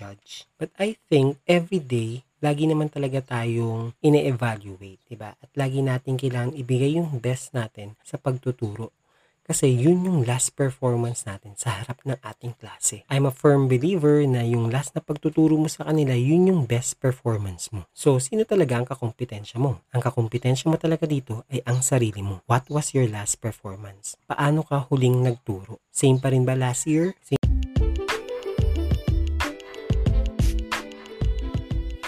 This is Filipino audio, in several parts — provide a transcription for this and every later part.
judge. But I think every day, lagi naman talaga tayong ine-evaluate, di ba? At lagi natin kailangan ibigay yung best natin sa pagtuturo. Kasi yun yung last performance natin sa harap ng ating klase. I'm a firm believer na yung last na pagtuturo mo sa kanila, yun yung best performance mo. So, sino talaga ang kakompetensya mo? Ang kakompetensya mo talaga dito ay ang sarili mo. What was your last performance? Paano ka huling nagturo? Same pa rin ba last year? Same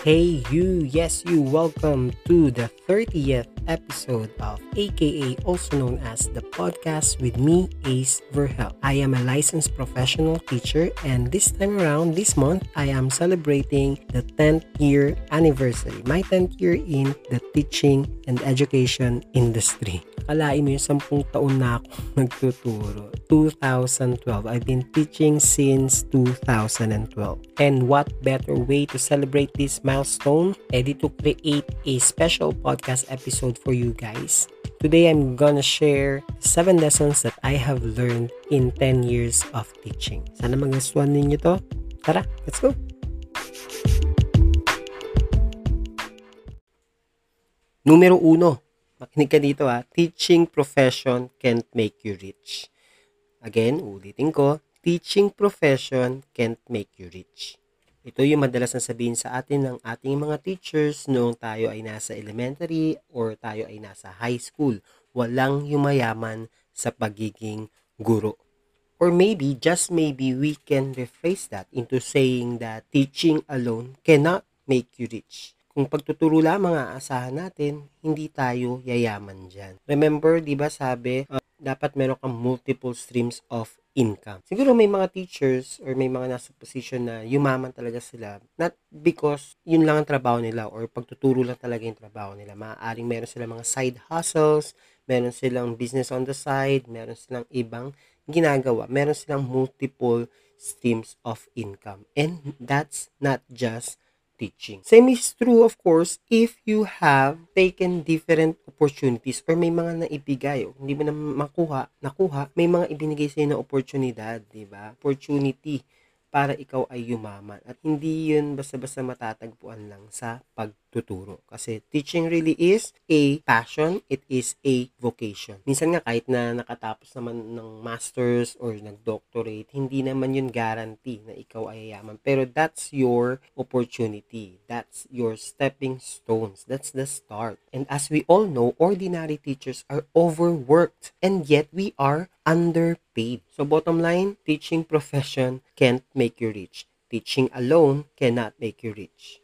Hey you, yes you, welcome to the 30th episode of AKA also known as the podcast with me, Ace Verhel. I am a licensed professional teacher and this time around, this month, I am celebrating the 10th year anniversary, my 10th year in the teaching and education industry. Akalain mo yung 10 taon na ako nagtuturo. 2012. I've been teaching since 2012. And what better way to celebrate this milestone? Edi to create a special podcast episode for you guys. Today I'm gonna share 7 lessons that I have learned in 10 years of teaching. Sana magustuhan ninyo to. Tara, let's go! Numero uno, makinig ka dito ha, teaching profession can't make you rich. Again, ulitin ko, teaching profession can't make you rich. Ito yung madalas na sabihin sa atin ng ating mga teachers noong tayo ay nasa elementary or tayo ay nasa high school. Walang yumayaman sa pagiging guro. Or maybe, just maybe, we can rephrase that into saying that teaching alone cannot make you rich. Kung pagtuturo lamang aasahan natin, hindi tayo yayaman dyan. Remember, di ba sabi, uh, dapat meron kang multiple streams of income. Siguro may mga teachers or may mga nasa position na yumaman talaga sila. Not because yun lang ang trabaho nila or pagtuturo lang talaga yung trabaho nila. Maaaring meron silang mga side hustles, meron silang business on the side, meron silang ibang ginagawa. Meron silang multiple streams of income. And that's not just teaching. Same is true, of course, if you have taken different opportunities or may mga naibigay, o hindi mo na makuha, nakuha, may mga ibinigay sa'yo na oportunidad, di ba? Opportunity para ikaw ay yumaman. At hindi yun basta-basta matatagpuan lang sa pagtuturo. Kasi teaching really is a passion, it is a vocation. Minsan nga kahit na nakatapos naman ng masters or nag-doctorate, hindi naman yun guarantee na ikaw ay yaman. Pero that's your opportunity. That's your stepping stones. That's the start. And as we all know, ordinary teachers are overworked and yet we are underpaid. So bottom line, teaching profession can't make you rich. Teaching alone cannot make you rich.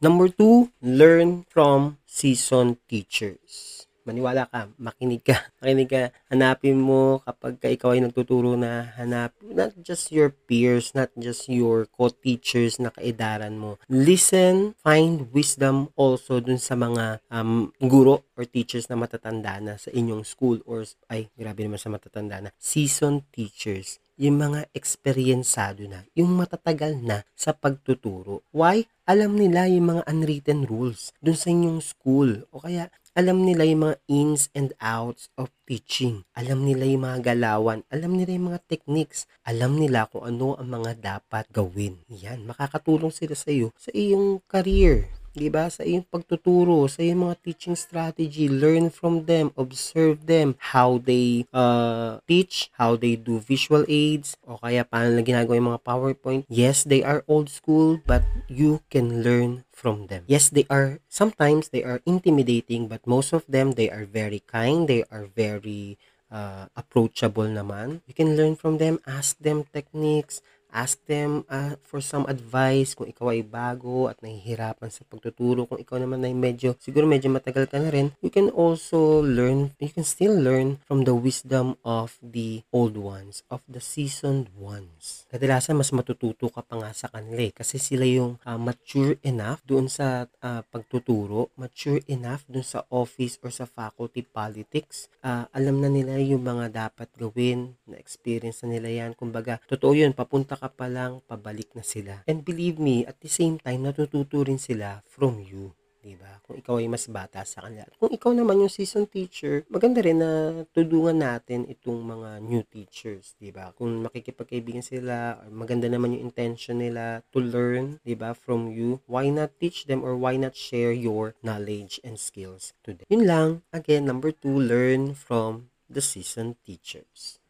Number two, learn from seasoned teachers. Maniwala ka, makinig ka, makinig ka, hanapin mo kapag ka ikaw ay nagtuturo na hanap, not just your peers, not just your co-teachers na kaedaran mo. Listen, find wisdom also dun sa mga um, guro or teachers na matatanda na sa inyong school or, ay, grabe naman sa matatanda na, seasoned teachers yung mga eksperyensado na, yung matatagal na sa pagtuturo. Why? Alam nila yung mga unwritten rules dun sa inyong school. O kaya, alam nila yung mga ins and outs of teaching. Alam nila yung mga galawan. Alam nila yung mga techniques. Alam nila kung ano ang mga dapat gawin. Yan, makakatulong sila sa iyo sa iyong career 'di ba? Sa iyong pagtuturo, sa iyong mga teaching strategy, learn from them, observe them, how they uh, teach, how they do visual aids, o kaya paano na ginagawa yung mga PowerPoint. Yes, they are old school, but you can learn from them. Yes, they are, sometimes they are intimidating, but most of them, they are very kind, they are very uh, approachable naman. You can learn from them, ask them techniques, ask them uh, for some advice kung ikaw ay bago at nahihirapan sa pagtuturo. Kung ikaw naman ay medyo siguro medyo matagal ka na rin you can also learn you can still learn from the wisdom of the old ones of the seasoned ones. Kadalasan mas matututo ka pa nga sa kanila eh, kasi sila yung uh, mature enough doon sa uh, pagtuturo mature enough doon sa office or sa faculty politics. Uh, alam na nila yung mga dapat gawin na experience na nila yan. Kumbaga totoo yun papunta ka pa lang, pabalik na sila. And believe me, at the same time, natututo rin sila from you. di ba? Kung ikaw ay mas bata sa kanila. Kung ikaw naman yung seasoned teacher, maganda rin na tudungan natin itong mga new teachers, di ba? Kung makikipagkaibigan sila, maganda naman yung intention nila to learn, di ba, from you, why not teach them or why not share your knowledge and skills to them? Yun lang. Again, number two, learn from the seasoned teachers.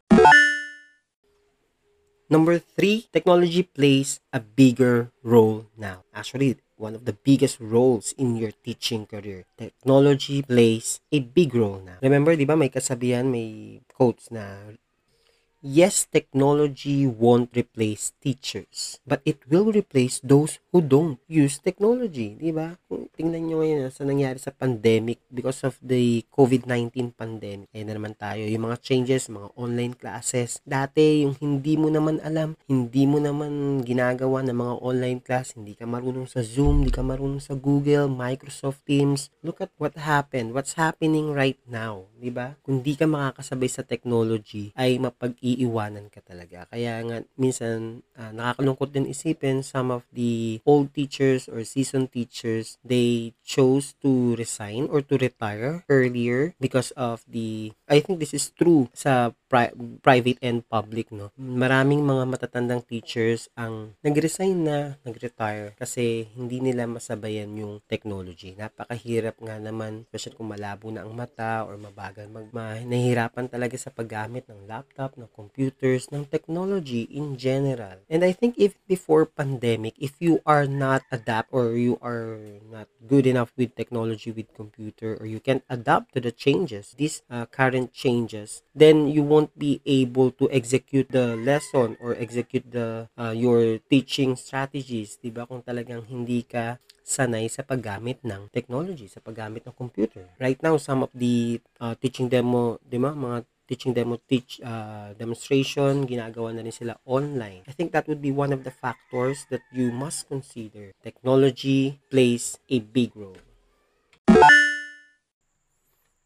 Number three, technology plays a bigger role now. Actually, one of the biggest roles in your teaching career. Technology plays a big role now. Remember, di ba may kasabihan, may quotes na yes, technology won't replace teachers, but it will replace those who don't use technology, di ba? Kung tingnan nyo ngayon sa nangyari sa pandemic because of the COVID-19 pandemic, ayun na naman tayo, yung mga changes, mga online classes. Dati, yung hindi mo naman alam, hindi mo naman ginagawa ng mga online class, hindi ka marunong sa Zoom, hindi ka marunong sa Google, Microsoft Teams. Look at what happened, what's happening right now, di ba? Kung di ka makakasabay sa technology, ay mapag iiwanan ka talaga. Kaya nga, minsan, uh, nakakalungkot din isipin, some of the old teachers or seasoned teachers, they chose to resign or to retire earlier because of the, I think this is true sa pri- private and public, no? Maraming mga matatandang teachers ang nag-resign na, nag-retire kasi hindi nila masabayan yung technology. Napakahirap nga naman, especially kung malabo na ang mata or mabagal mag nahihirapan talaga sa paggamit ng laptop, ng computers, ng technology in general. And I think if before pandemic, if you are not adapt or you are not good enough with technology with computer or you can't adapt to the changes, these uh, current changes, then you won't be able to execute the lesson or execute the uh, your teaching strategies, 'di ba? Kung talagang hindi ka sanay sa paggamit ng technology, sa paggamit ng computer. Right now, some of the uh, teaching demo, di ba, mga teaching demo teach uh, demonstration ginagawa na rin sila online i think that would be one of the factors that you must consider technology plays a big role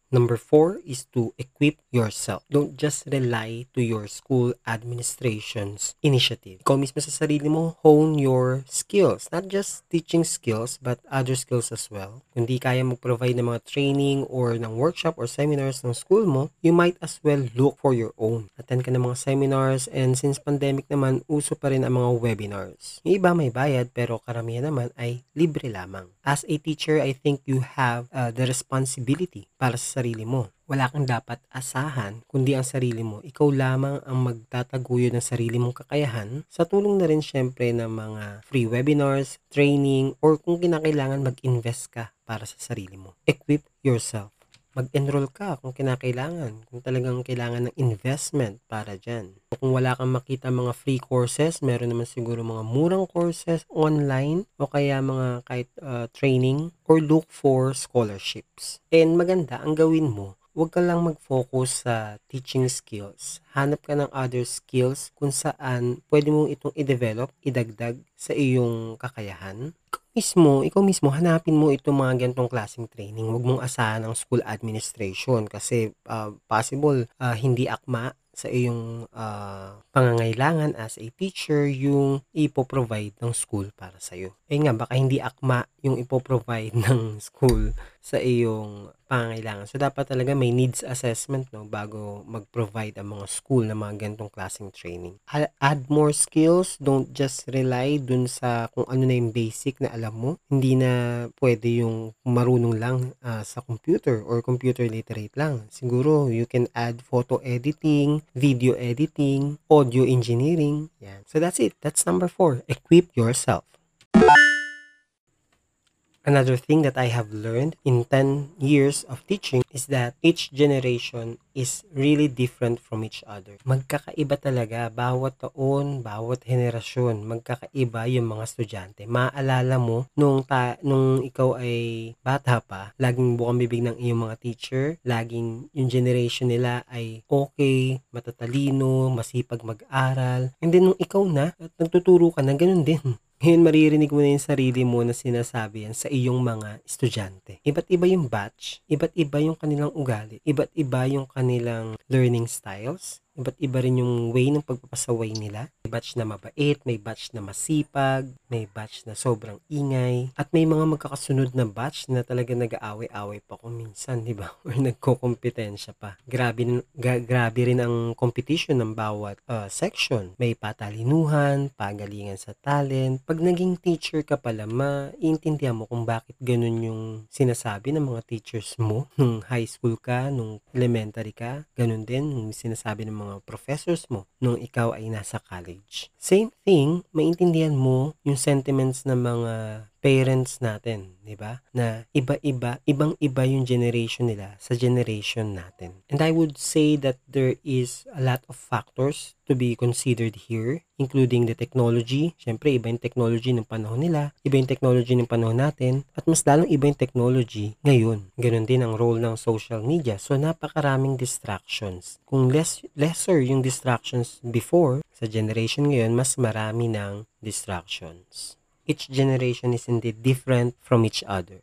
Number four is to equip yourself. Don't just rely to your school administration's initiative. Ikaw mismo sa sarili mo, hone your skills. Not just teaching skills, but other skills as well. Kung di kaya mag-provide ng mga training or ng workshop or seminars ng school mo, you might as well look for your own. Attend ka ng mga seminars and since pandemic naman, uso pa rin ang mga webinars. Yung iba may bayad pero karamihan naman ay libre lamang. As a teacher, I think you have uh, the responsibility para sa sarili mo. Wala kang dapat asahan kundi ang sarili mo. Ikaw lamang ang magtataguyod ng sarili mong kakayahan sa tulong na rin syempre ng mga free webinars, training, or kung kinakailangan mag-invest ka para sa sarili mo. Equip yourself mag-enroll ka kung kinakailangan, kung talagang kailangan ng investment para dyan. Kung wala kang makita mga free courses, meron naman siguro mga murang courses online o kaya mga kahit uh, training or look for scholarships. And maganda, ang gawin mo, huwag ka lang mag-focus sa teaching skills. Hanap ka ng other skills kung saan pwede mong itong i-develop, idagdag sa iyong kakayahan mismo, ikaw mismo, hanapin mo itong mga ganitong klaseng training. Huwag mong asahan ang school administration kasi uh, possible uh, hindi akma sa iyong uh, pangangailangan as a teacher yung ipo-provide ng school para sa iyo. Eh nga, baka hindi akma yung ipo-provide ng school sa iyong pangangailangan. So, dapat talaga may needs assessment no, bago mag-provide ang mga school ng mga ganitong klaseng training. Add more skills. Don't just rely dun sa kung ano na yung basic na alam mo. Hindi na pwede yung marunong lang uh, sa computer or computer literate lang. Siguro, you can add photo editing, video editing, audio engineering. Yan. So, that's it. That's number four. Equip yourself. Another thing that I have learned in 10 years of teaching is that each generation is really different from each other. Magkakaiba talaga bawat taon, bawat henerasyon, magkakaiba yung mga estudyante. Maalala mo nung ta nung ikaw ay bata pa, laging bukang bibig ng iyong mga teacher, laging yung generation nila ay okay, matatalino, masipag mag-aral. And then nung ikaw na at nagtuturo ka na ganun din ngayon maririnig mo na yung sarili mo na sinasabi yan sa iyong mga estudyante. Iba't iba yung batch, iba't iba yung kanilang ugali, iba't iba yung kanilang learning styles, iba't iba rin yung way ng pagpapasaway nila. May batch na mabait, may batch na masipag, may batch na sobrang ingay, at may mga magkakasunod na batch na talaga nag-aaway-away pa kung minsan, di ba? Or nagko-kompetensya pa. Grabe, ga, grabe rin ang competition ng bawat uh, section. May patalinuhan, pagalingan sa talent. Pag naging teacher ka pala, maintindihan mo kung bakit ganun yung sinasabi ng mga teachers mo nung high school ka, nung elementary ka, ganun din yung sinasabi ng mga professors mo nung ikaw ay nasa college. Same thing, maintindihan mo yung sentiments ng mga parents natin, 'di ba? Na iba-iba, ibang-iba yung generation nila sa generation natin. And I would say that there is a lot of factors to be considered here, including the technology. Siyempre, iba yung technology ng panahon nila, iba yung technology ng panahon natin, at mas lalong iba yung technology ngayon. Ganon din ang role ng social media. So, napakaraming distractions. Kung less, lesser yung distractions before, sa generation ngayon, mas marami ng distractions each generation is indeed different from each other.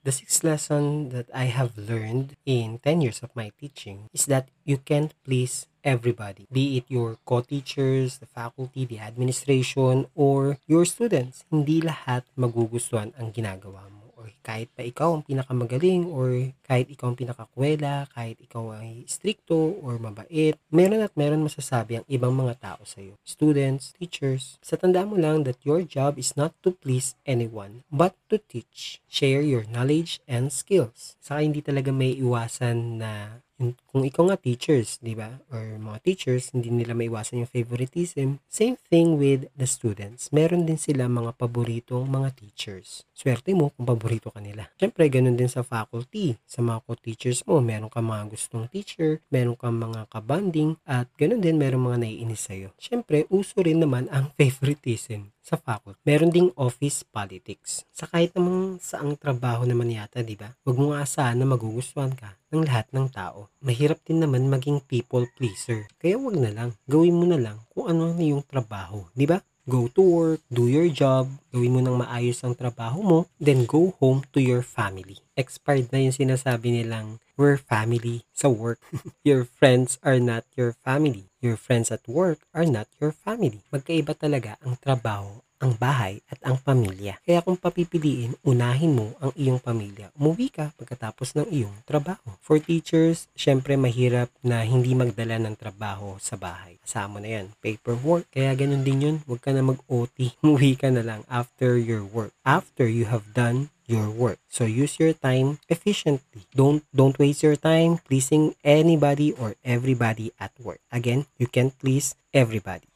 The sixth lesson that I have learned in 10 years of my teaching is that you can't please everybody, be it your co-teachers, the faculty, the administration, or your students. Hindi lahat magugustuhan ang ginagawa mo kahit pa ikaw ang pinakamagaling or kahit ikaw ang pinakakwela, kahit ikaw ay stricto or mabait, meron at meron masasabi ang ibang mga tao sa iyo. Students, teachers. Sa tanda mo lang that your job is not to please anyone, but to teach. Share your knowledge and skills. Saka hindi talaga may iwasan na kung ikaw nga teachers, di ba? Or mga teachers, hindi nila maiwasan yung favoritism. Same thing with the students. Meron din sila mga paboritong mga teachers. Swerte mo kung paborito ka nila. Siyempre, ganun din sa faculty. Sa mga co-teachers mo, meron ka mga gustong teacher, meron ka mga kabanding, at ganun din meron mga naiinis sa'yo. Siyempre, uso rin naman ang favoritism sa faculty. Meron ding office politics. Sa kahit namang saang trabaho naman yata, di ba? Huwag mo asahan na magugustuhan ka ng lahat ng tao. Mahirap din naman maging people pleaser. Kaya wag na lang. Gawin mo na lang kung ano na yung trabaho. Di ba? Go to work, do your job, gawin mo ng maayos ang trabaho mo, then go home to your family. Expired na yung sinasabi nilang, we're family sa work. your friends are not your family. Your friends at work are not your family. Magkaiba talaga ang trabaho ang bahay at ang pamilya. Kaya kung papipiliin, unahin mo ang iyong pamilya. Umuwi ka pagkatapos ng iyong trabaho. For teachers, syempre mahirap na hindi magdala ng trabaho sa bahay. Kasama na yan, paperwork. Kaya ganun din yun, huwag ka na mag-OT. Umuwi ka na lang after your work. After you have done your work. So use your time efficiently. Don't don't waste your time pleasing anybody or everybody at work. Again, you can't please everybody.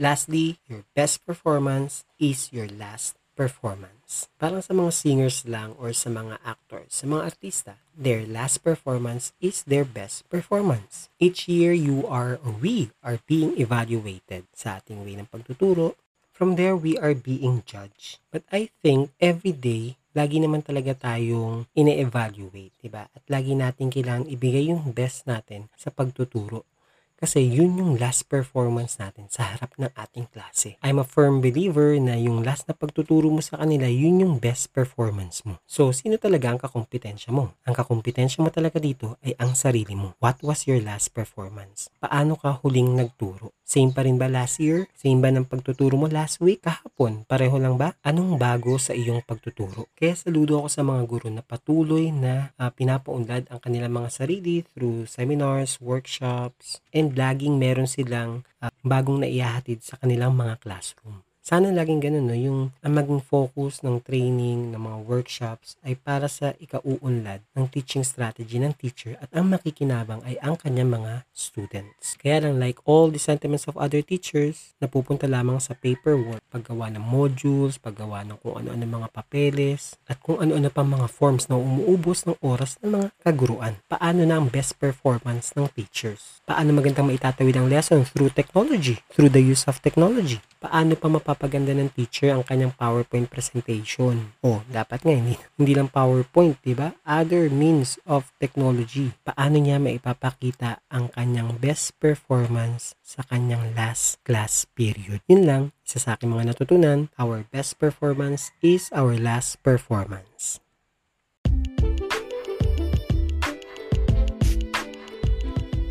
Lastly, your best performance is your last performance. Parang sa mga singers lang or sa mga actors, sa mga artista, their last performance is their best performance. Each year, you are or we are being evaluated sa ating way ng pagtuturo. From there, we are being judged. But I think every day, lagi naman talaga tayong ine-evaluate, diba? At lagi natin kailangan ibigay yung best natin sa pagtuturo. Kasi yun yung last performance natin sa harap ng ating klase. I'm a firm believer na yung last na pagtuturo mo sa kanila, yun yung best performance mo. So, sino talaga ang kakompetensya mo? Ang kakompetensya mo talaga dito ay ang sarili mo. What was your last performance? Paano ka huling nagturo? Same pa rin ba last year? Same ba ng pagtuturo mo last week? Kahapon? Pareho lang ba? Anong bago sa iyong pagtuturo? Kaya saludo ako sa mga guro na patuloy na uh, pinapaunlad ang kanilang mga sarili through seminars, workshops, and laging meron silang uh, bagong naihahatid sa kanilang mga classroom. Sana laging ganun, no? yung ang maging focus ng training, ng mga workshops ay para sa ikauunlad ng teaching strategy ng teacher at ang makikinabang ay ang kanyang mga students. Kaya lang like all the sentiments of other teachers, napupunta lamang sa paperwork, paggawa ng modules, paggawa ng kung ano-ano mga papeles, at kung ano-ano pa mga forms na umuubos ng oras ng mga kaguruan. Paano na ang best performance ng teachers? Paano magandang maitatawid ang lesson through technology, through the use of technology? Paano pa mapapaganda mapapaganda ng teacher ang kanyang PowerPoint presentation. Oh, dapat nga hindi, hindi lang PowerPoint, 'di ba? Other means of technology. Paano niya maipapakita ang kanyang best performance sa kanyang last class period. Yun lang, isa sa aking mga natutunan, our best performance is our last performance.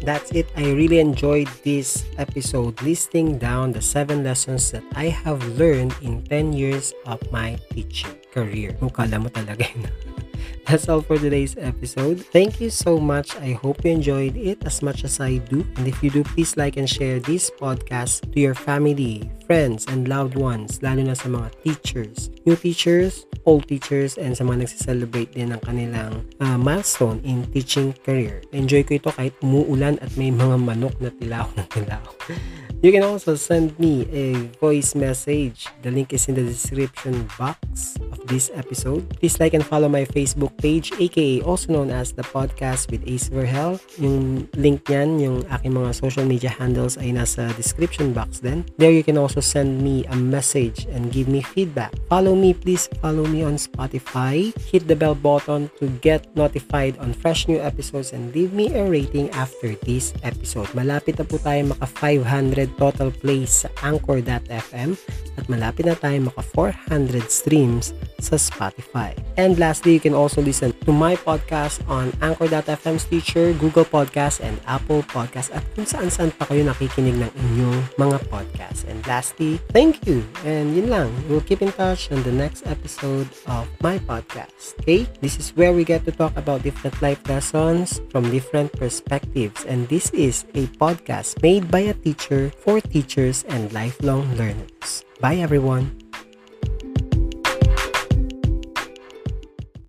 That's it. I really enjoyed this episode listing down the seven lessons that I have learned in 10 years of my teaching career. Mo talaga. That's all for today's episode. Thank you so much. I hope you enjoyed it as much as I do. And if you do, please like and share this podcast to your family, friends, and loved ones, lalo na sa mga teachers, new teachers, old teachers, and sa mga nagsiselebrate din ng kanilang uh, milestone in teaching career. Enjoy ko ito kahit umuulan at may mga manok na tilaw na tilaw. You can also send me a voice message. The link is in the description box this episode. Please like and follow my Facebook page, aka also known as the podcast with Ace Verhel. Yung link niyan, yung aking mga social media handles ay nasa description box din. There you can also send me a message and give me feedback. Follow me, please follow me on Spotify. Hit the bell button to get notified on fresh new episodes and leave me a rating after this episode. Malapit na po tayo maka 500 total plays sa Anchor.fm at malapit na tayo maka 400 streams sa Spotify. And lastly, you can also listen to my podcast on Anchor.fm, Stitcher, Google Podcast, and Apple Podcast at kung saan-saan pa kayo nakikinig ng inyong mga podcast. And lastly, thank you! And yun lang, we'll keep in touch on the next episode of my podcast. Okay? This is where we get to talk about different life lessons from different perspectives. And this is a podcast made by a teacher for teachers and lifelong learners. Bye everyone!